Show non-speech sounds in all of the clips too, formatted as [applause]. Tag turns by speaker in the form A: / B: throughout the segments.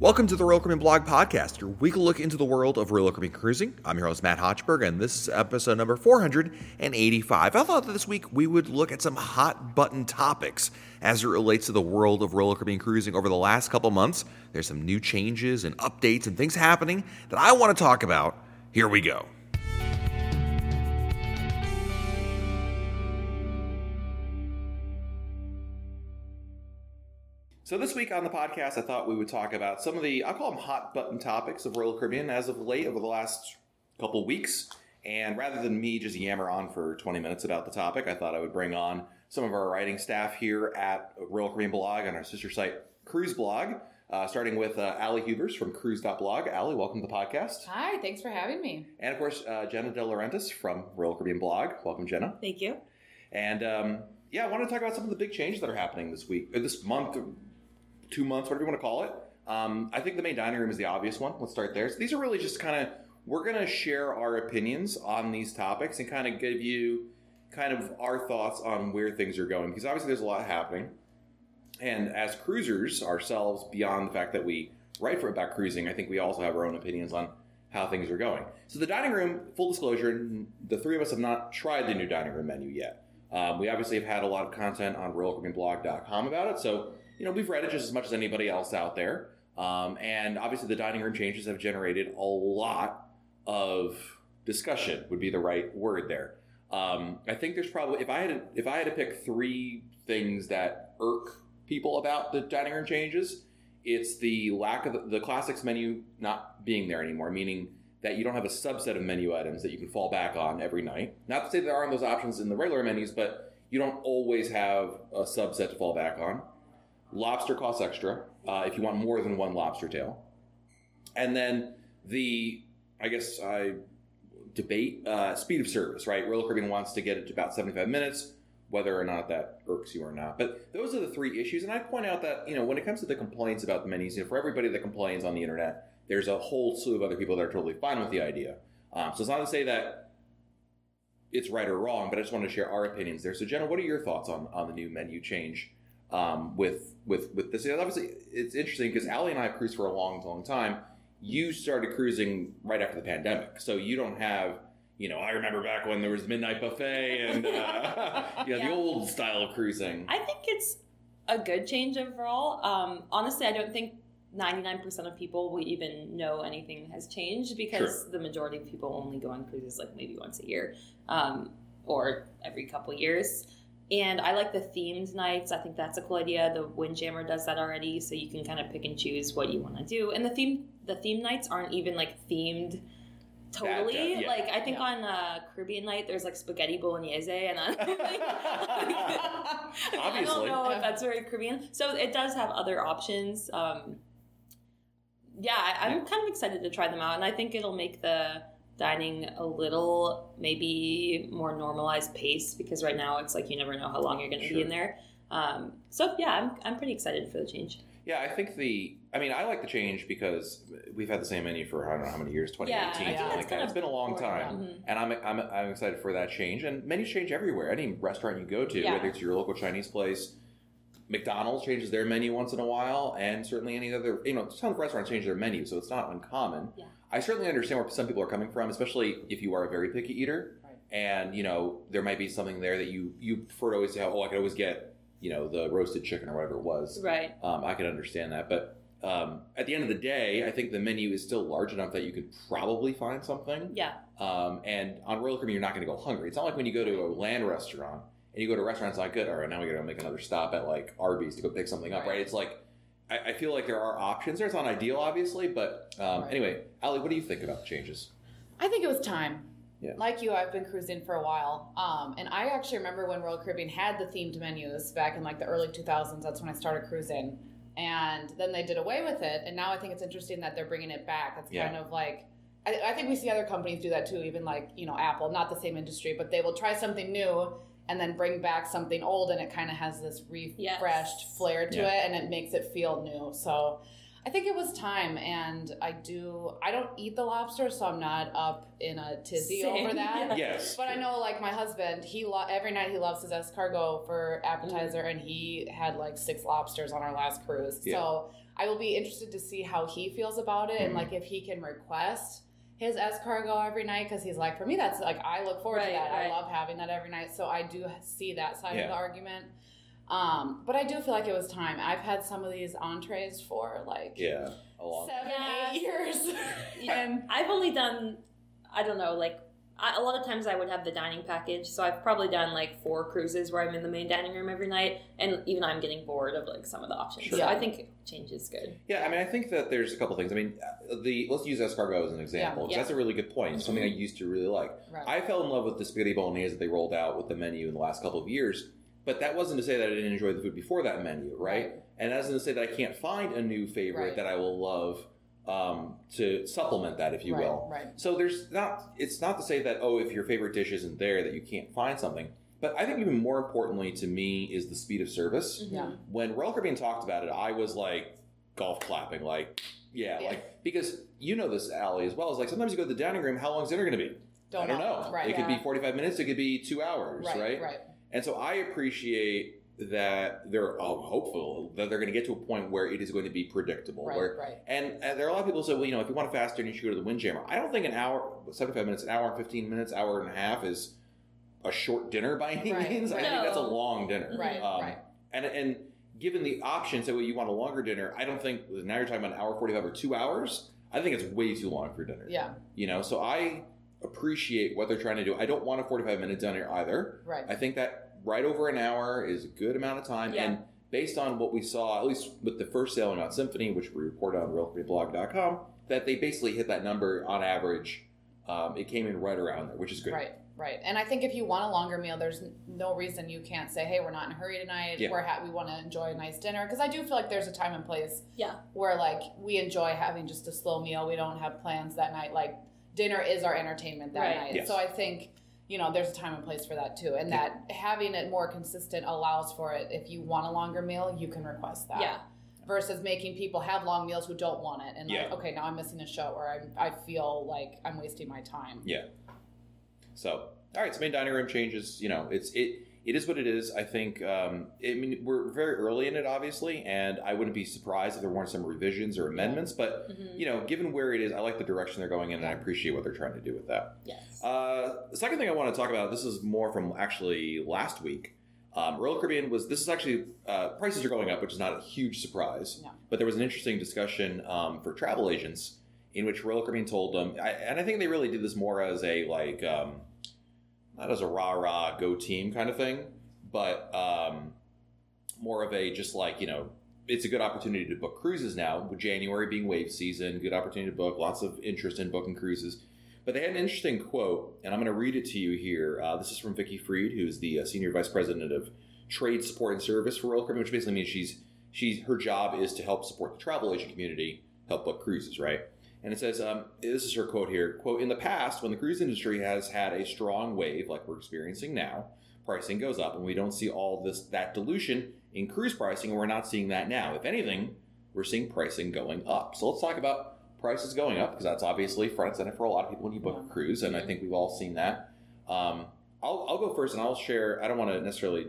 A: Welcome to the Caribbean Blog Podcast, your weekly look into the world of Caribbean cruising. I'm your host, Matt Hochberg, and this is episode number 485. I thought that this week we would look at some hot button topics as it relates to the world of Caribbean cruising over the last couple months. There's some new changes and updates and things happening that I want to talk about. Here we go. So this week on the podcast, I thought we would talk about some of the I call them hot button topics of Royal Caribbean as of late over the last couple weeks. And rather than me just yammer on for 20 minutes about the topic, I thought I would bring on some of our writing staff here at Royal Caribbean Blog and our sister site Cruise Blog. Uh, starting with uh, Allie Hubers from Cruise.blog. Allie, welcome to the podcast.
B: Hi, thanks for having me.
A: And of course, uh, Jenna De Laurentiis from Royal Caribbean Blog. Welcome, Jenna.
C: Thank you.
A: And um, yeah, I want to talk about some of the big changes that are happening this week, or this month, two months, whatever you want to call it. Um, I think the main dining room is the obvious one. Let's start there. So these are really just kind of we're going to share our opinions on these topics and kind of give you kind of our thoughts on where things are going because obviously there's a lot happening. And as cruisers ourselves, beyond the fact that we write for about cruising, I think we also have our own opinions on how things are going. So the dining room, full disclosure, the three of us have not tried the new dining room menu yet. Um, we obviously have had a lot of content on RoyalCaribbeanBlog.com about it, so you know, we've read it just as much as anybody else out there. Um, and obviously, the dining room changes have generated a lot of discussion. Would be the right word there. Um, I think there's probably if I had to, if I had to pick three things that irk people about the dining room changes, it's the lack of the, the classics menu not being there anymore. Meaning that you don't have a subset of menu items that you can fall back on every night. Not to say there aren't those options in the regular menus, but you don't always have a subset to fall back on. Lobster costs extra uh, if you want more than one lobster tail. And then the, I guess I debate uh, speed of service, right? Royal Caribbean wants to get it to about 75 minutes, whether or not that irks you or not. But those are the three issues. And I point out that, you know, when it comes to the complaints about the menus, you know, for everybody that complains on the internet, there's a whole slew of other people that are totally fine with the idea. Um, so it's not to say that it's right or wrong, but I just want to share our opinions there. So, Jenna, what are your thoughts on, on the new menu change um, with with with this. Obviously, it's interesting because Allie and I have cruised for a long, long time. You started cruising right after the pandemic, so you don't have. You know, I remember back when there was midnight buffet and uh, you [laughs] know yeah. the old style of cruising.
C: I think it's a good change overall. Um, honestly, I don't think 99% of people will even know anything has changed because sure. the majority of people only go on cruises like maybe once a year um, or every couple years. And I like the themed nights. I think that's a cool idea. The Windjammer does that already, so you can kind of pick and choose what you want to do. And the theme the theme nights aren't even like themed totally. That, yeah. Like I think yeah. on uh, Caribbean night there's like spaghetti bolognese, and I, like, [laughs] [laughs] I don't know if that's very Caribbean. So it does have other options. Um, yeah, I, I'm kind of excited to try them out, and I think it'll make the dining a little maybe more normalized pace because right now it's like you never know how long you're going to sure. be in there. Um, so yeah, I'm, I'm pretty excited for the change.
A: Yeah, I think the. I mean, I like the change because we've had the same menu for I don't know how many years, 2018, yeah, something like that. It's been a long time, mm-hmm. and I'm, I'm I'm excited for that change. And menus change everywhere. Any restaurant you go to, yeah. whether it's your local Chinese place, McDonald's changes their menu once in a while, and certainly any other, you know, some restaurants change their menu, so it's not uncommon. Yeah. I certainly understand where some people are coming from, especially if you are a very picky eater, right. and you know there might be something there that you you prefer to always have. Oh, I could always get you know the roasted chicken or whatever it was.
C: Right.
A: Um, I could understand that, but um, at the end of the day, I think the menu is still large enough that you could probably find something.
C: Yeah.
A: Um, and on Royal Caribbean, you're not going to go hungry. It's not like when you go to a land restaurant and you go to a restaurant, it's not good. All right, now we got to make another stop at like Arby's to go pick something up. Right? right? It's like I, I, feel like there are options there. It's not ideal, obviously, but um, right. anyway, Allie, what do you think about the changes?
B: I think it was time. Yeah. Like you, I've been cruising for a while, um, and I actually remember when Royal Caribbean had the themed menus back in like the early 2000s. That's when I started cruising, and then they did away with it. And now I think it's interesting that they're bringing it back. It's yeah. kind of like I, I think we see other companies do that too. Even like you know Apple, not the same industry, but they will try something new and then bring back something old and it kind of has this refreshed yes. flair to yeah. it and it makes it feel new so I think it was time, and I do. I don't eat the lobster, so I'm not up in a tizzy
C: Same,
B: over that.
C: yeah. [laughs]
A: Yes.
B: But I know, like my husband, he lo- every night he loves his escargot for appetizer, and he had like six lobsters on our last cruise.
A: Yeah.
B: So I will be interested to see how he feels about it, and
A: Mhm.
B: like if he can request his escargot every night, because he's like, for me, that's like I look forward to
C: Right,
B: that. I love having that every night. So I do see that side
A: Yeah.
B: of the argument. Um, but I do feel like it was time. I've had some of these entrees for like
A: Yeah. A long.
B: seven,
C: Yeah.
B: eight years, [laughs] and
C: I've only done, I don't know, like I, a lot of times I would have the dining package. So I've probably done like four cruises where I'm in the main dining room every night, and even I'm getting bored of like some of the options.
A: Sure.
C: So
B: Yeah.
C: I think change is good.
A: Yeah, I mean, I think that there's a couple things. I mean, uh, the let's use escargot as an example. 'cause
C: Yeah. yeah.
A: That's a really good point. It's Something I
B: Mm-hmm.
A: used to really like.
B: right.
A: I fell in love with the spaghetti bolognese that they rolled out with the menu in the last couple of years. But that wasn't to say that I didn't enjoy the food before that menu, right? And that's not to say that I can't find a new favorite
B: Right.
A: that I will love um, to supplement that, if you
B: right,
A: will.
B: right.
A: So there's not. It's not to say that oh, if your favorite dish isn't there, that you can't find something. But I think even more importantly to me is the speed of service.
B: Yeah.
A: When Royal Caribbean talked about it, I was like golf clapping, like yeah,
B: Yeah.
A: like because you know this, Allie as well. Is like sometimes you go to the dining room. How long is dinner going to be?
B: Don't,
A: I don't know.
B: Right.
A: It could be 45 minutes. It could be two hours,
B: right.
A: right?
B: Right.
A: And so I appreciate that they're oh, hopeful that they're going to get to a point where it is going to be predictable.
B: Right.
A: Where
B: Right.
A: and, and there are a lot of people who say, well, you know, if you want a fast dinner, you should go to the Windjammer. I don't think an hour, 75 minutes, an hour and 15 minutes, hour and a half is a short dinner by any
B: Right,
A: means. I
B: right.
A: think that's a long dinner.
B: Right.
A: Um,
B: right.
A: And and given the option, say, well, you want a longer dinner, I don't think now you're talking about an hour 45 or two hours. I think it's way too long for dinner.
B: Yeah.
A: You know, so I appreciate what they're trying to do. I don't want a 45 minute dinner either.
B: Right.
A: I think that right over an hour is a good amount of time.
C: Yeah.
A: And based on what we saw, at least with the first sailing on Symphony, which we reported on RoyalCaribbeanBlog.com, that they basically hit that number on average. Um, it came in right around there, which is good.
B: Right, right. And I think if you want a longer meal, there's no reason you can't say, "Hey, we're not in a hurry tonight.
A: Yeah.
B: We're ha- we want to enjoy a nice dinner." Because I do feel like there's a time and place
C: Yeah.
B: where like we enjoy having just a slow meal. We don't have plans that night. Like dinner is our entertainment that
C: Right.
B: night.
A: Yes.
B: So I think you know there's a time and place for that too, and
A: Yeah.
B: that having it more consistent allows for it. If you want a longer meal, you can request that.
C: Yeah.
B: Versus making people have long meals who don't want it, and like, okay, now I'm missing a show, or I'm, I feel like I'm wasting my time. Yeah.
A: So, all right, so main dining room changes. You know, it's it it is what it is. I think. Um, I mean, we're very early in it, obviously, and I wouldn't be surprised if there weren't some revisions or amendments. But
C: Mhm.
A: you know, given where it is, I like the direction they're going in, and I appreciate what they're trying to do with that.
C: Yes.
A: Uh, the second thing I want to talk about, this is more from actually last week. Um, Royal Caribbean was, this is actually, uh, prices are going up, which is not a huge surprise.
B: No.
A: But there was an interesting discussion um, for travel agents in which Royal Caribbean told them, I, and I think they really did this more as a, like, um, not as a rah rah go team kind of thing, but um, more of a just like, you know, it's a good opportunity to book cruises now, with January being wave season, good opportunity to book, lots of interest in booking cruises. But they had an interesting quote, and I'm going to read it to you here. Uh, this is from Vicki Freed, who's the uh, senior vice president of trade support and service for Royal Caribbean, which basically means she's she's her job is to help support the travel agent community, help book cruises, right? And it says, um, this is her quote here: "Quote: In the past, when the cruise industry has had a strong wave like we're experiencing now, pricing goes up, and we don't see all this that dilution in cruise pricing, and we're not seeing that now. If anything, we're seeing pricing going up. So let's talk about." prices going up because that's obviously front and center for a lot of people when you book a cruise, and I think we've all seen that. Um, I'll, I'll go first, and I'll share. I don't want to necessarily,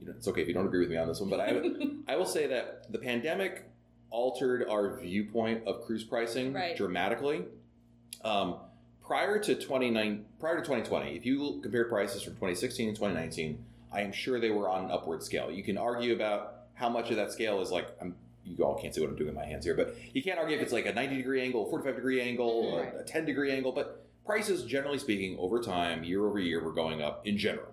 A: you know, it's okay if you don't agree with me on this one, but I, I will say that the pandemic altered our viewpoint of cruise pricing
C: Right.
A: dramatically. Um, prior to 29, prior to 2020, if you compare prices from 2016 and 2019, I am sure they were on an upward scale. You can argue about how much of that scale is like I'm you all can't see what I'm doing with my hands here, but you can't argue if it's like a 90 degree angle, 45 degree angle,
B: Right.
A: a, a 10 degree angle, but prices, generally speaking, over time, year over year, were going up in general,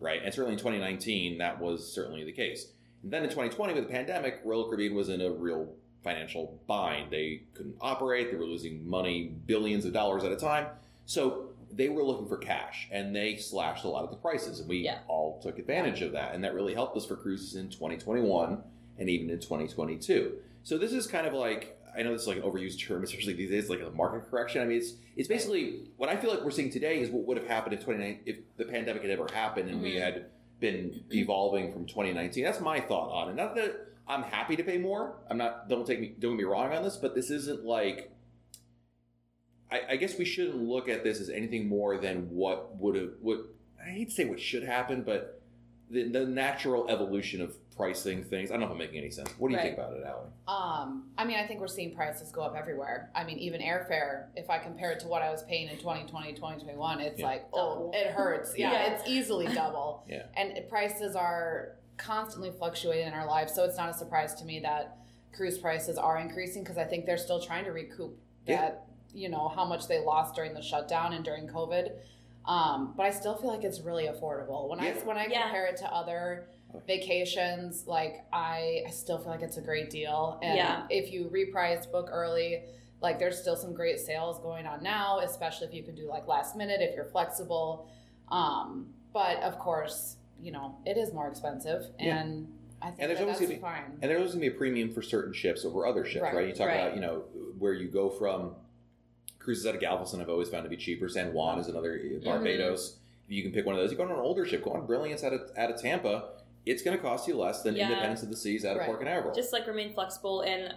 A: right? And certainly in 2019, that was certainly the case. And then in 2020, with the pandemic, Royal Caribbean was in a real financial bind. They couldn't operate, they were losing money, billions of dollars at a time. So they were looking for cash and they slashed a lot of the prices. And we
C: Yeah.
A: all took advantage of that. And that really helped us for cruises in 2021 and even in 2022. So this is kind of like I know this is like an overused term, [laughs] especially these days, like a market correction. I mean, it's it's basically what I feel like we're seeing today is what would have happened if 29 if the pandemic had ever happened and we
C: Mhm.
A: had been evolving from 2019. That's my thought on it. Not that I'm happy to pay more. I'm not. Don't take me. Don't get me wrong on this, but this isn't like. I, I guess we shouldn't look at this as anything more than what would have. What I hate to say what should happen, but the, the natural evolution of pricing things. I don't know if I'm making any sense. What do you
C: Right.
A: think about it, Allie?
B: Um, I mean, I think we're seeing prices go up everywhere. I mean, even airfare, if I compare it to what I was paying in 2020, 2021, it's
A: Yeah.
B: like, oh, it hurts. Yeah,
C: Yeah.
B: it's easily double. [laughs]
A: Yeah.
B: And prices are constantly fluctuating in our lives. So it's not a surprise to me that cruise prices are increasing because I think they're still trying to recoup
A: Yeah.
B: that, you know, how much they lost during the shutdown and during COVID. Um, but I still feel like it's really affordable. When
A: Yeah.
B: I when I
C: Yeah.
B: compare it to other vacations, like I, I still feel like it's a great deal. And
C: Yeah.
B: if you reprice, book early, like there's still some great sales going on now, especially if you can do like last minute if you're flexible. Um, but of course, you know it is more expensive,
A: Yeah.
B: and I think
A: And there's
B: that
A: always
B: that's
A: gonna be-
B: fine.
A: And there's always going to be a premium for certain ships over other ships, right?
B: Right,
A: You talk
C: right.
A: about, you know, where you go from cruises out of Galveston, I've always found to be cheaper. San Juan is another, uh, Barbados. If you can pick one of those, you go on an older ship, go on Brilliance out of, out of Tampa, it's going to cost you less than
C: Yeah.
A: Independence of the Seas out of
B: Right.
A: Port Canaveral.
C: just like remain flexible and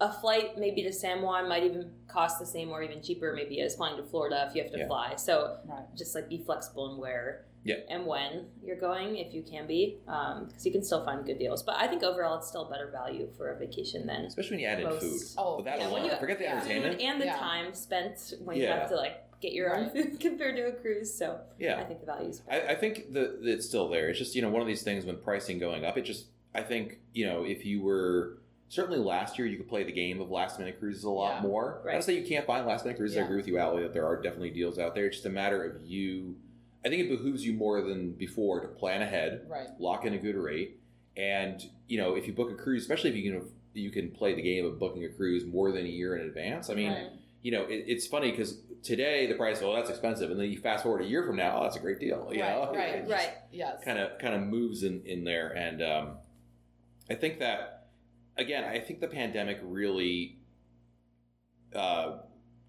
C: a flight maybe to San Juan might even cost the same or even cheaper maybe as flying to Florida if you have to
A: Yeah.
C: fly. So
B: Right.
C: just like be flexible in where
A: Yeah.
C: and when you're going if you can be um, because you can still find good deals. But I think overall it's still better value for a vacation than
A: Especially when you add in
C: Most-
A: food.
B: Oh,
A: With that
C: yeah,
A: alone,
C: you-
A: forget the
B: yeah.
A: entertainment.
C: food and the
B: Yeah.
C: time spent when you have to like get your own food [laughs] compared to a cruise. So
A: Yeah.
C: I think the value is
A: I, I think that that it's still there. It's just you know one of these things when pricing going up. It just I think you know if you were certainly last year you could play the game of last minute cruises a lot
B: Yeah.
A: more. I don't say you can't find last minute cruises. I agree with you, Allie, that there are definitely deals out there. It's just a matter of you. I think it behooves you more than before to plan ahead,
B: Right.
A: lock in a good rate, and you know if you book a cruise, especially if you can you can play the game of booking a cruise more than a year in advance. I mean,
B: Right.
A: you know, it, it's funny because today the price, oh, that's expensive, and then you fast forward a year from now, oh, that's a great deal. You know,
B: Right, right,
A: It
C: right.
B: Yes.
A: Kind of, kind of moves in in there, and um, I think that again, I think the pandemic really uh,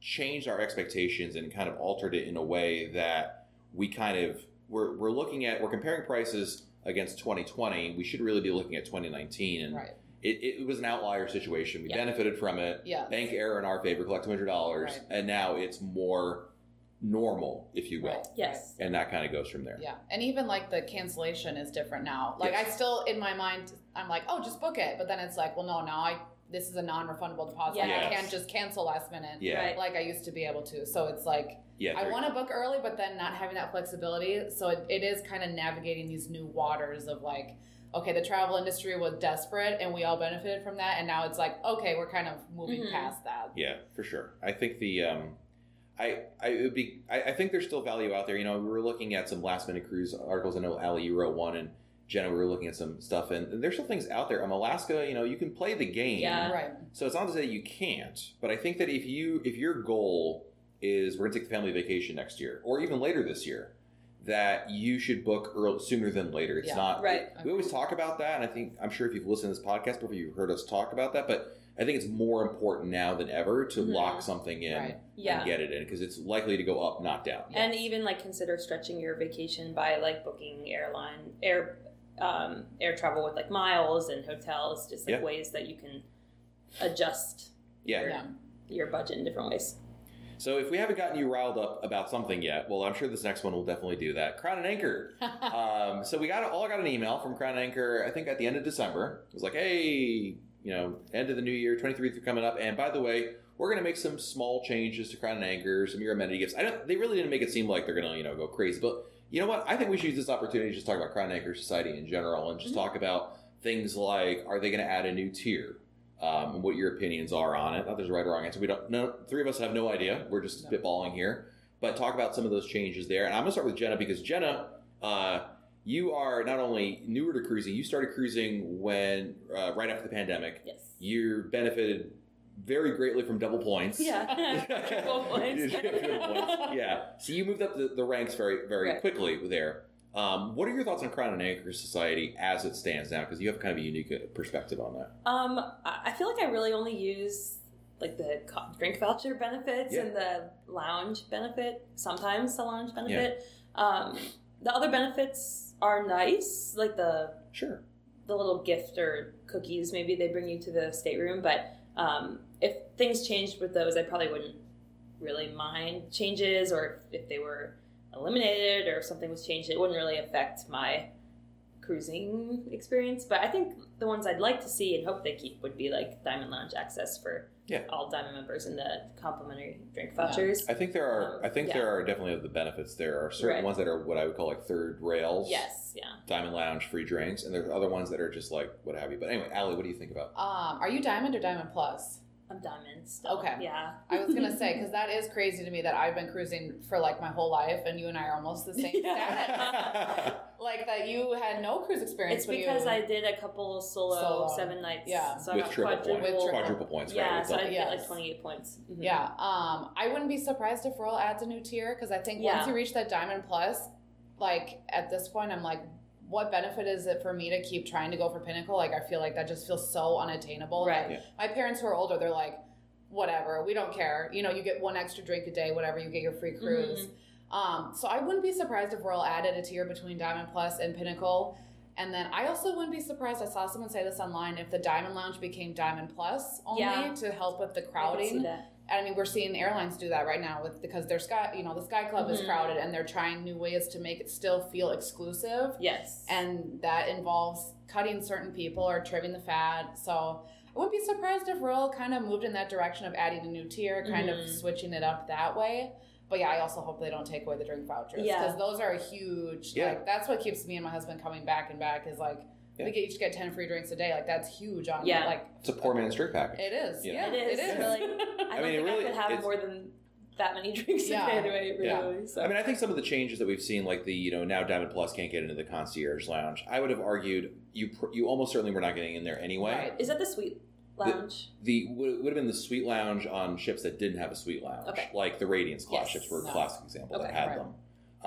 A: changed our expectations and kind of altered it in a way that we kind of we're we're looking at we're comparing prices against 2020. We should really be looking at 2019, and
B: Right.
A: It, it was an outlier situation. We
C: Yeah.
A: benefited from it
B: Yes.
A: bank error in our favor, collect two hundred dollars,
B: Right.
A: and now it's more normal, if you will,
B: Right.
C: yes.
A: and that kind of goes from there.
B: Yeah, and even like the cancellation is different now. Like
A: Yes.
B: I still in my mind, I'm like, oh, just book it. But then it's like, well, no, now I this is a non-refundable deposit. Like, I can't just cancel last minute.
A: Yeah,
C: Right.
B: Like I used to be able to. So it's like
A: yeah.
B: I want to book early, but then not having that flexibility. So it, it is kind of navigating these new waters of like, okay, the travel industry was desperate and we all benefited from that, and now it's like, okay, we're kind of moving
C: Mhm.
B: past that.
A: Yeah, for sure. I think the um, I I it would be I, I think there's still value out there. You know, we were looking at some last minute cruise articles. I know Allie you wrote one, and Jenna we were looking at some stuff, and, and there's still things out there. Um, Alaska, you know, you can play the game.
C: Yeah.
B: Right.
A: So it's not to say you can't, but I think that if you if your goal is we're gonna take the family vacation next year or even later this year, that you should book early, sooner than later. It's
B: Yeah.
A: not
C: Right.
A: We always talk about that, and I think I'm sure if you've listened to this podcast before, you've heard us talk about that. But I think it's more important now than ever to
C: Mhm.
A: lock something in
B: Right.
C: Yeah.
A: and get it in because it's likely to go up, not down.
C: and even like consider stretching your vacation by like booking airline air um, air travel with like miles and hotels just like
A: Yeah.
C: ways that you can adjust
A: Yeah.
C: your,
B: Yeah.
C: your budget in different ways
A: So if we haven't gotten you riled up about something yet, well, I'm sure this next one will definitely do that. Crown and Anchor. [laughs] um, so we got all got an email from Crown and Anchor. I think at the end of December. It was like, hey, you know, end of the new year, 23 coming up, and by the way, we're going to make some small changes to Crown and Anchor, some of your amenity gifts. I don't. They really didn't make it seem like they're going to, you know, go crazy, but you know what? I think we should use this opportunity to just talk about Crown and Anchor Society in general, and just
C: Mhm.
A: talk about things like, are they going to add a new tier? Um, and what your opinions are on it. Not there's a right or wrong answer. We don't. No, three of us have no idea. We're just spitballing here but talk about some of those changes there. And I'm going to start with Jenna because Jenna, uh, you are not only newer to cruising, you started cruising when uh, right after the pandemic.
C: yes
A: You benefited very greatly from double points.
C: yeah [laughs] [laughs] points.
A: Points. [laughs] Yeah. So you moved up the, the ranks very, very
C: Right.
A: quickly there. Um, what are your thoughts on Crown and Anchor Society as it stands now? Because you have kind of a unique uh, perspective on that.
C: Um, I feel like I really only use like the drink voucher benefits
A: Yeah.
C: and the lounge benefit. Sometimes the lounge benefit. Um, the other benefits are nice, like the
A: Sure.
C: the little gift or cookies maybe they bring you to the stateroom. But um, if things changed with those, I probably wouldn't really mind changes, or if they were eliminated or if something was changed, it wouldn't really affect my cruising experience. But I think the ones I'd like to see and hope they keep would be like Diamond Lounge access for
A: Yeah.
C: all Diamond members and the complimentary drink vouchers.
A: I think there are. I think
C: Yeah.
A: there are definitely the benefits. There are certain
C: Right.
A: ones that are what I would call like third rails.
C: Yes, yeah.
A: Diamond Lounge free drinks, and there's other ones that are just like what have you. But anyway, Allie, what do you think about?
B: Um, are you Diamond or Diamond Plus?
C: I'm Diamond still.
B: Okay.
C: Yeah.
B: I was gonna say [laughs] because that is crazy to me that I've been cruising for like my whole life, and you and I are almost the same
C: Yeah. [laughs]
B: Like that, you had no cruise experience.
C: It's because
B: you,
C: I did a couple solo,
B: Solo.
C: seven nights.
B: Yeah.
C: So I
A: with
C: got
A: triple
C: quadruple.
A: points,
B: With
A: quadruple points,
C: Yeah,
A: right? with
C: so
A: the-
C: I get like 28 points. Mhm.
B: Yeah, um, I wouldn't be surprised if Royal adds a new tier because I think once you reach that Diamond Plus, like at this point, I'm like, what benefit is it for me to keep trying to go for Pinnacle? Like, I feel like that just feels so unattainable.
C: Right.
B: Like,
A: Yeah.
B: My parents who are older, they're like, whatever, we don't care. You know, you get one extra drink a day, whatever, you get your free cruise. Um, so I wouldn't be surprised if Royal added a tier between Diamond Plus and Pinnacle. And then I also wouldn't be surprised. I saw someone say this online. If the Diamond Lounge became Diamond Plus only
C: Yeah.
B: to help with the
C: I can see
B: crowding,
C: that.
B: and I mean, we're seeing airlines do that right now with because their sky, you know, the Sky Club is
C: Mhm.
B: crowded, and they're trying new ways to make it still feel exclusive,
C: Yes.
B: and that involves cutting certain people or trimming the fat. So I wouldn't be surprised if Royal kind of moved in that direction of adding a new tier, kind of
C: Mhm.
B: switching it up that way. But yeah, I also hope they don't take away the drink vouchers
C: Yeah.
B: because those are a huge.
A: Yeah.
B: Like that's what keeps me and my husband coming back and back is like
A: Yeah.
B: we get each get ten free drinks a day. Like that's huge on
C: Yeah.
B: like
A: It's a poor man's drink package.
B: it is.
A: You know?
B: Yeah,
C: It is,
B: It is.
C: really. [laughs] I don't
A: I mean, it
C: think
A: really-
C: I could have more than that many [laughs] drinks
B: Yeah.
C: a day anyway,
A: Yeah.
C: really. So.
A: I mean, I think some of the changes that we've seen, like the you know now Diamond Plus can't get into the concierge lounge. I would have argued you pr- you almost certainly were not getting in there anyway.
B: Right.
C: is that the sweet lounge?
A: The would, would have been the suite lounge on ships that didn't have a suite lounge,
C: Okay.
A: like the Radiance class
C: Yes.
A: ships were a
B: No.
A: classic example that had
B: right.
A: them.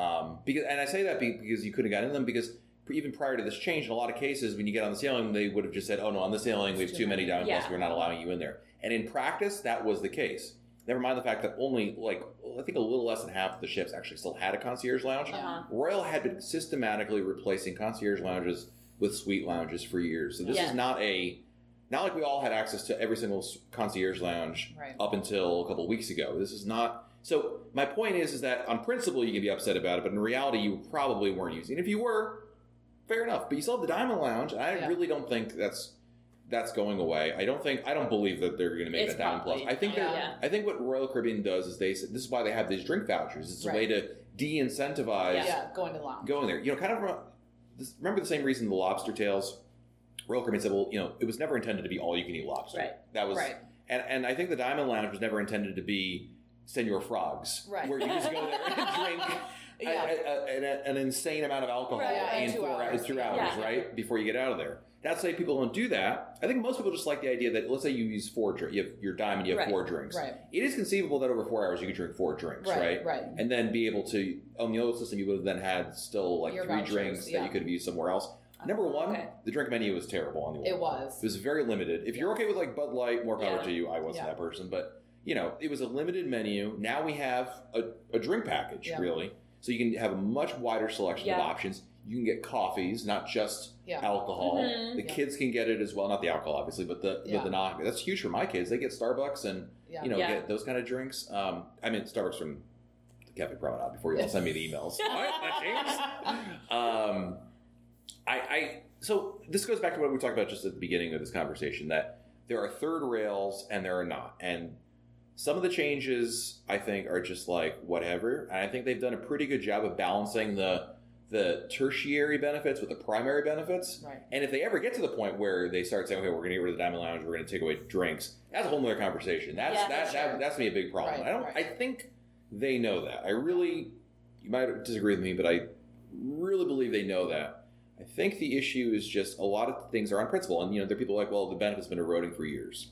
A: Um, because and I say that because you couldn't have gotten in them because even prior to this change, in a lot of cases, when you get on the sailing, they would have just said, "Oh no, on the sailing we have too many
B: many."
A: Diamond
C: Yeah.
A: We're not allowing you in there." And in practice, that was the case. Never mind the fact that only like I think a little less than half of the ships actually still had a concierge lounge.
C: Uh-huh.
A: Royal had been systematically replacing concierge lounges with suite lounges for years. So this
C: Yeah.
A: is not a not like we all had access to every single concierge lounge
B: Right.
A: up until a couple of weeks ago. This is not. So my point is, is that on principle you can be upset about it, but in reality you probably weren't using. If you were, fair enough. But you still have the Diamond Lounge, and I
B: Yeah.
A: really don't think that's that's going away. I don't think I don't believe that they're going to make
C: It's
A: that Diamond Plus. I think
B: yeah.
C: Yeah.
A: I think what Royal Caribbean does is they this is why they have these drink vouchers. It's a way to de-incentivize
B: Yeah, going to lounge.
A: going there. You know, kind of remember the same reason the lobster tails. Royal Caribbean said, "Well, you know, it was never intended to be all you can eat lobster.
C: Right.
A: That was,
B: Right.
A: and and I think the Diamond Lounge was never intended to be Senor Frogs,
B: Right.
A: where you just go there and drink [laughs] a-
B: Yeah.
A: a- a- an, an insane amount of alcohol
C: Right, yeah,
A: in four
B: hours.
A: two hours,
C: Yeah.
A: right before you get out of there. That's why people don't do that. I think most people just like the idea that let's say you use four drinks, you have your diamond, you have
C: Right.
A: four drinks.
B: Right.
A: It is conceivable that over four hours you could drink four drinks,
B: Right.
A: right?
B: Right.
A: and then be able to on the old system you would have then had still like
B: Your
A: three
B: vouchers,
A: drinks that you could have used somewhere else. Number one,
C: Okay.
A: the drink menu was terrible on the old.
B: It was.
A: It was very limited. If you're okay with like Bud Light, more power to you. I wasn't that person, but you know, it was a limited menu. Now we have a, a drink package,
B: Yeah.
A: really, so you can have a much wider selection of options. You can get coffees, not just
B: Yeah.
A: alcohol.
C: Mhm.
A: The
B: Yeah.
A: kids can get it as well. Not the alcohol, obviously, but the
B: Yeah.
A: the non. That's huge for my kids. They get Starbucks and
B: Yeah.
A: you know,
C: Yeah.
A: get those kind of drinks. Um, I mean, Starbucks from the Cafe Promenade before you all send me the emails. [laughs] what? That changed? Um, I, I, so this goes back to what we talked about just at the beginning of this conversation that there are third rails and there are not. And some of the changes I think are just like whatever. And I think they've done a pretty good job of balancing the the tertiary benefits with the primary benefits.
B: Right.
A: And if they ever get to the point where they start saying, "Okay, we're going to get rid of the Diamond Lounge, we're going to take away drinks," that's a whole other conversation. That's
C: Yeah,
A: that,
B: for
A: that
B: sure.
A: that's me a big problem.
B: Right,
A: I don't.
B: right.
A: I think they know that. I really. You might disagree with me, but I really believe they know that. I think the issue is just a lot of things are on principle, and you know, there are people like, well, the benefits have been eroding for years.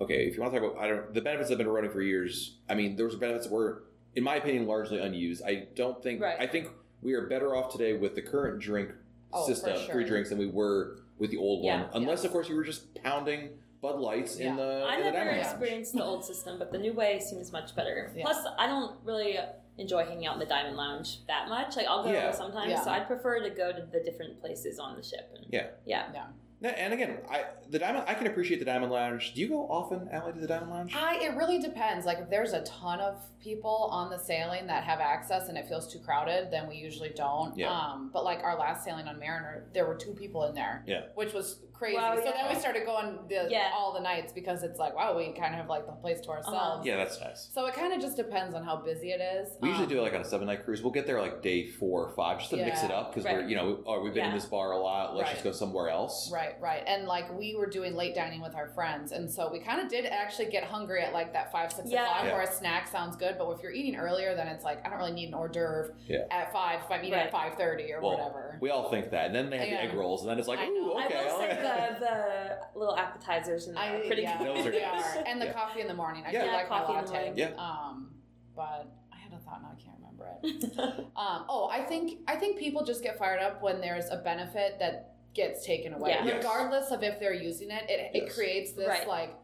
A: Okay, if you want to talk about, I don't. The benefits that have been eroding for years. I mean, there those benefits that were, in my opinion, largely unused. I don't think.
C: Right.
A: I think we are better off today with the current drink
B: Oh,
A: system,
B: sure.
A: free drinks, than we were with the old
C: Yeah,
A: one. Unless,
B: yes.
A: of course, you were just pounding Bud Lights in the
C: I
A: in the
C: never
A: Diamond Lounge.
C: experienced the old system, but the new way seems much better.
B: Yeah.
C: Plus, I don't really enjoy hanging out in the Diamond Lounge that much. Like I'll go
A: Yeah.
C: sometimes,
B: Yeah.
C: so I'd prefer to go to the different places on the ship. And,
A: Yeah.
C: yeah.
A: No, And again, I the Diamond I can appreciate the Diamond Lounge. Do you go often, Allie, to the Diamond Lounge?
B: I, it really depends. Like if there's a ton of people on the sailing that have access and it feels too crowded, then we usually don't.
A: Yeah.
B: Um, but like our last sailing on Mariner, there were two people in there.
A: Yeah.
B: Which was crazy.
C: Wow,
B: so then we started going the,
C: Yeah.
B: all the nights because it's like, wow, we kind of have like the place to ourselves.
A: Yeah, that's nice.
B: So it kind of just depends on how busy it is.
A: We usually
B: Um,
A: do it like on a seven night cruise. We'll get there like day four or five just to mix it up because
C: Right.
A: we're you know oh we've been in this bar a lot. Let's
B: Right.
A: just go somewhere else.
B: Right, right. And like we were doing late dining with our friends. And so we kind of did actually get hungry at like that five, six
C: Yeah.
B: o'clock
A: Yeah.
B: where a snack sounds good. But if you're eating earlier, then it's like, I don't really need an hors d'oeuvre
A: Yeah.
B: at five if I'm eating
C: Right.
B: at 5.30 or
A: Well,
B: whatever.
A: We all think that, and then they have
B: Yeah.
A: the egg rolls, and then it's like
B: I
A: ooh
B: know.
A: okay.
C: I will
A: all
C: say
A: right.
C: the the little appetizers and
B: I,
C: pretty
B: yeah,
C: good.
A: Those are
B: they
A: good.
B: are. And the
A: Yeah.
B: coffee in the morning. I
A: Yeah.
B: do
C: Yeah,
B: like
C: coffee
B: my
C: in the
B: latte.
A: Yeah.
B: Um, but I had a thought now I can't remember it. Um, oh, I think I think people just get fired up when there's a benefit that gets taken away,
C: Yeah.
A: Yes.
B: regardless of if they're using it. It, it creates this
C: Right.
B: like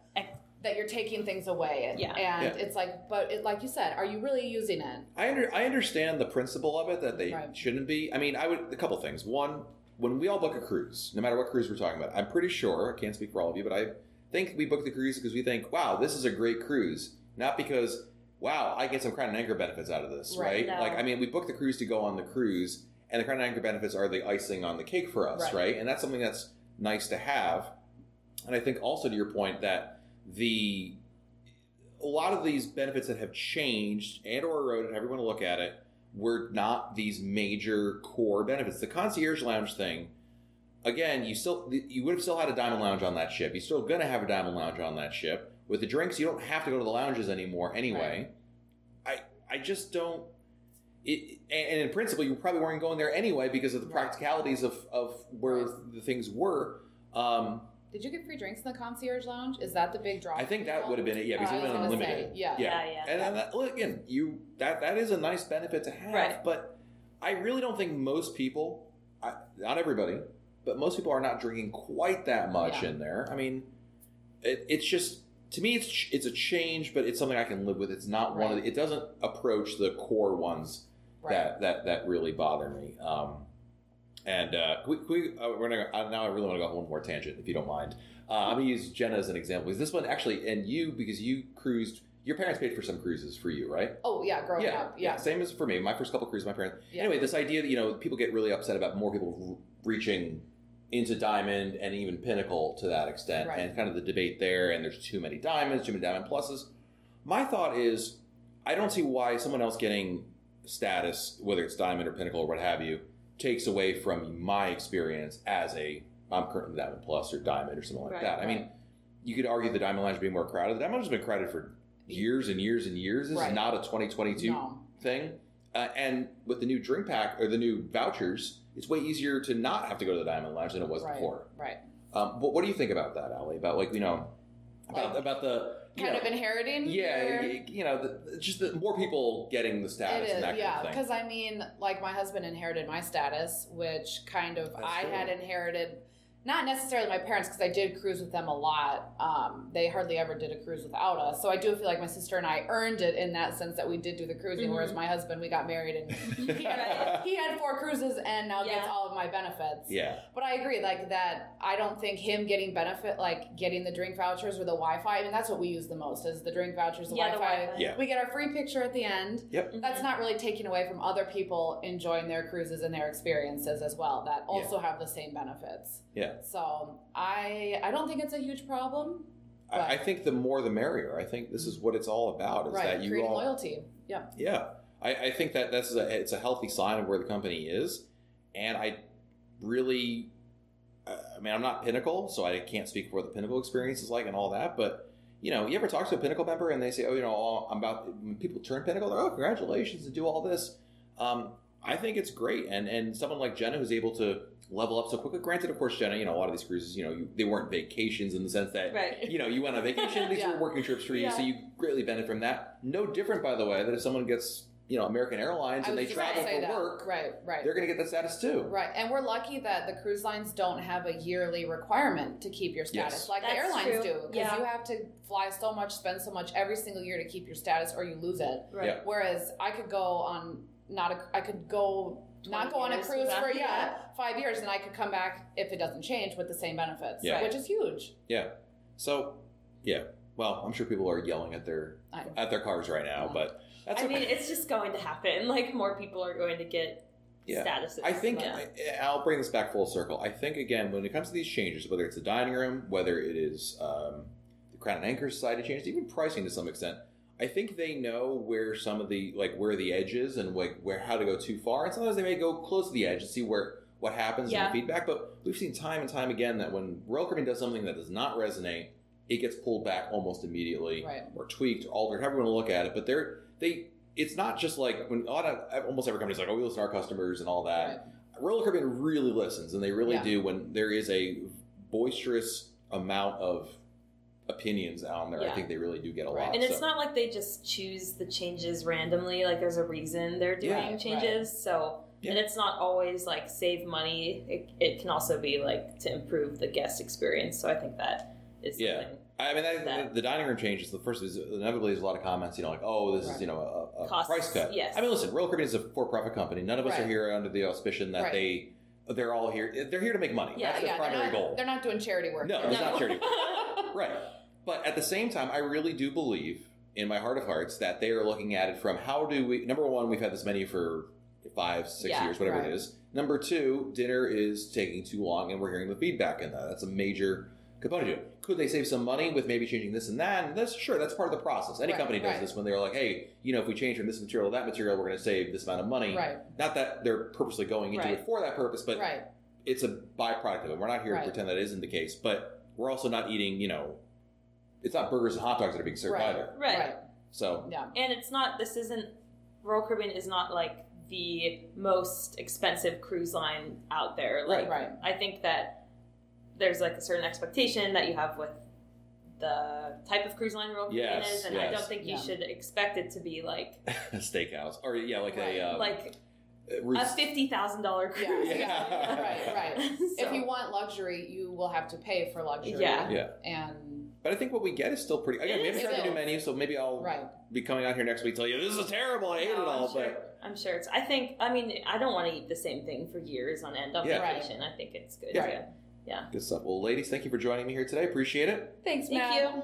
B: that you're taking things away,
C: Yeah.
B: and
A: Yeah.
B: it's like, but it, like you said, are you really using it?
A: I under, I understand the principle of it that they
B: Right.
A: shouldn't be. I mean, I would a couple things. One, when we all book a cruise, no matter what cruise we're talking about, I'm pretty sure I can't speak for all of you, but I think we book the cruise because we think, wow, this is a great cruise, not because wow, I get some crown and anchor benefits out of this, right?
B: Right.
C: No.
A: Like, I mean, we book the cruise to go on the cruise, and the crown and anchor benefits are the icing on the cake for us,
B: Right.
A: right? And that's something that's nice to have. And I think also to your point that the a lot of these benefits that have changed and or eroded, however you want to look at it, were not these major core benefits. The concierge lounge thing, again, you still you would have still had a diamond lounge on that ship. You're still going to have a diamond lounge on that ship. With the drinks, you don't have to go to the lounges anymore anyway. I I just don't. It, and and in principle, you probably weren't going there anyway because of the practicalities of, of where the things were. Um,
B: Did you get free drinks in the concierge lounge? Is that the big draw?
A: I think that would have been it. Yeah, because
B: Uh,
A: it would
B: was
A: have been unlimited.
B: say, yeah.
A: yeah.
C: Yeah, yeah.
A: And then that, look, again, you that that is a nice benefit to have.
C: Right.
A: But I really don't think most people, I, not everybody, but most people are not drinking quite that much
B: Yeah.
A: in there. I mean, it, it's just to me, it's it's a change, but it's something I can live with. It's not one of the, it doesn't approach the core ones
B: Right.
A: that that that really bother me. Um, and uh, we, we uh, we're gonna uh, now I really want to go on one more tangent if you don't mind. Uh, I'm gonna use Jenna as an example because this one actually and you because you cruised. Your parents paid for some cruises for you, right?
B: Oh yeah, growing
A: yeah,
B: up, yeah.
A: Same as for me. My first couple cruises, my parents.
B: Yeah.
A: Anyway, this idea that you know people get really upset about more people r- reaching into diamond and even pinnacle to that extent,
B: Right.
A: and kind of the debate there. And there's too many diamonds, too many diamond pluses. My thought is, I don't see why someone else getting status, whether it's diamond or pinnacle or what have you, takes away from my experience as a I'm currently diamond plus or diamond or something like
C: Right,
A: that. I mean, you could argue the diamond lounge being more crowded. The diamond lounge has been crowded for years and years and years. This
B: Right.
A: is not a 2022
B: No.
A: thing. Uh, and with the new drink pack or the new vouchers, it's way easier to not have to go to the Diamond Lounge than it was
B: right,
A: before.
B: right.
A: Um, but what do you think about that, Allie? About like you know, about
B: Like,
A: about the
B: Kind
A: know,
B: of inheriting.
A: yeah,
B: your-
A: you know, the, just the more people getting the status
B: is,
A: and that
B: yeah.
A: kind of.
B: Because I mean, like my husband inherited my status, which kind of
A: That's
B: I
A: true.
B: had inherited. Not necessarily my parents, because I did cruise with them a lot. Um, they hardly ever did a cruise without us, so I do feel like my sister and I earned it in that sense that we did do the cruising.
C: Mhm.
B: Whereas my husband, we got married and [laughs] he had, he had four cruises and now gets all of my benefits.
A: Yeah,
B: But I agree, like that. I don't think him getting benefit, like getting the drink vouchers or the Wi-Fi. I mean, that's what we use the most is the drink vouchers, the
C: Yeah,
B: Wi-Fi.
C: Wi-Fi.
A: Yeah.
B: We get our free picture at the end.
C: Mhm.
B: That's not really taking away from other people enjoying their cruises and their experiences as well. That also have the same benefits.
A: Yeah.
B: So I I don't think it's a huge problem.
A: I, I think the more the merrier. I think this is what it's all about. Is
B: right,
A: that you
B: creating
A: all
B: loyalty. Yeah.
A: Yeah, I, I think that that's a, it's a healthy sign of where the company is, and I really, uh, I mean, I'm not Pinnacle, so I can't speak for what the Pinnacle experience is like and all that. But you know, you ever talk to a Pinnacle member and they say, "Oh, you know, I'm about when people turn Pinnacle, they're oh, congratulations and do all this." Um, I think it's great, and and someone like Jenna who's able to level up so quickly. Granted, of course, Jenna, you know, a lot of these cruises, you know, you, they weren't vacations in the sense that
C: Right.
A: you know, you went on vacation. [laughs] These
B: Yeah.
A: were working trips for you, so you greatly benefit from that. No different, by the way, that if someone gets you know American Airlines and they travel for
B: that.
A: work,
B: Right, right.
A: they're going to get the status too.
B: Right, and we're lucky that the cruise lines don't have a yearly requirement to keep your status
A: Yes.
B: like the airlines
C: true.
B: do, because
C: Yeah.
B: you have to fly so much, spend so much every single year to keep your status, or you lose it.
C: Right.
A: Yeah.
B: Whereas I could go on not a, I could go not go on a cruise for yeah,
C: yeah.
B: five years, and I could come back if it doesn't change with the same benefits,
A: Yeah.
B: which is huge.
A: Yeah. So, yeah. Well, I'm sure people are yelling at their
B: I-
A: at their cars right now,
B: Yeah.
A: but that's
C: I
A: okay.
C: mean, it's just going to happen. [laughs] Like more people are going to get
A: Yeah.
C: statuses.
A: I think
C: Yeah.
A: I, I'll bring this back full circle. I think again, when it comes to these changes, whether it's the dining room, whether it is um, the Crown and Anchor Society changes, even pricing to some extent, I think they know where some of the like where the edge is and like where how to go too far. And sometimes they may go close to the edge and see where what happens
C: Yeah.
A: and the feedback. But we've seen time and time again that when Caribbean does something that does not resonate, it gets pulled back almost immediately
B: Right.
A: or tweaked or altered, however you want to look at it. But they're they. It's not just like when a lot of almost every company's like, oh, we listen to our customers and all that.
B: Right.
A: Caribbean really listens, and they really
B: Yeah.
A: do when there is a boisterous amount of opinions on there. I think they really do get a
B: Right.
A: lot.
C: And it's
A: so.
C: not like they just choose the changes randomly. Like there's a reason they're doing
A: Yeah.
C: changes. So
A: Yeah.
C: and it's not always like save money. It, it can also be like to improve the guest experience. So I think that is
A: Yeah. I mean, that,
C: that-
A: the dining room changes. The first is inevitably there's a lot of comments. You know, like, oh, this is you know a, a
C: Costs,
A: price cut.
C: yes.
A: I mean, listen, Royal Caribbean is a for-profit company. None of us are here under the auspicion that
B: Right.
A: they they're all here. They're here to make money.
C: Yeah,
A: That's their
B: yeah, they're
A: primary
B: not,
A: goal.
B: they're not doing charity work.
A: No, it's not charity [laughs] Right. But at the same time, I really do believe in my heart of hearts that they are looking at it from how do we, number one, we've had this menu for five, six
C: Yeah,
A: years, whatever
B: right.
A: it is. Number two, dinner is taking too long and we're hearing the feedback in that. That's a major component to it. Could they save some money with maybe changing this and that? And this, sure, that's part of the process. Any
B: Right,
A: company does
B: right.
A: this when they're like, hey, you know, if we change from this material to that material, we're going to save this amount of money.
B: Right,
A: Not that they're purposely going into it for that purpose, but it's a byproduct of it. We're not here to pretend that isn't the case, but we're also not eating, you know, it's not burgers and hot dogs that are being served
B: Right.
A: either.
C: right.
B: right.
A: So,
B: Yeah,
C: And it's not. This isn't. Royal Caribbean is not like the most expensive cruise line out there. Like
B: right.
C: I think that there's like a certain expectation that you have with the type of cruise line Royal Caribbean
A: Yes,
C: is, and I
A: yes.
C: don't think you
B: Yeah.
C: should expect it to be like
A: a [laughs] steakhouse. Or, yeah, like
B: Right.
A: a. Um,
C: like
A: a
C: a fifty thousand dollar
B: Yeah,
C: cruise.
B: yeah, [laughs] right, right. [laughs]
C: So-
B: If you want luxury, you will have to pay for luxury.
C: Yeah.
A: Yeah.
B: And
A: but I think what we get is still pretty. Again,
C: It
A: we haven't tried the new menu, so maybe I'll
B: right,
A: be coming out here next week and tell you this is terrible. I hate
C: No,
A: it all.
C: I'm sure,
A: But
C: I'm sure it's. I think. I mean, I don't want to eat the same thing for years on end on
A: Yeah.
B: Right.
C: I think it's good.
A: Yeah.
C: to-
A: good stuff. Well, ladies, thank you for joining me here today. Appreciate it.
B: thanks,
C: Thank
B: Matt.
C: you.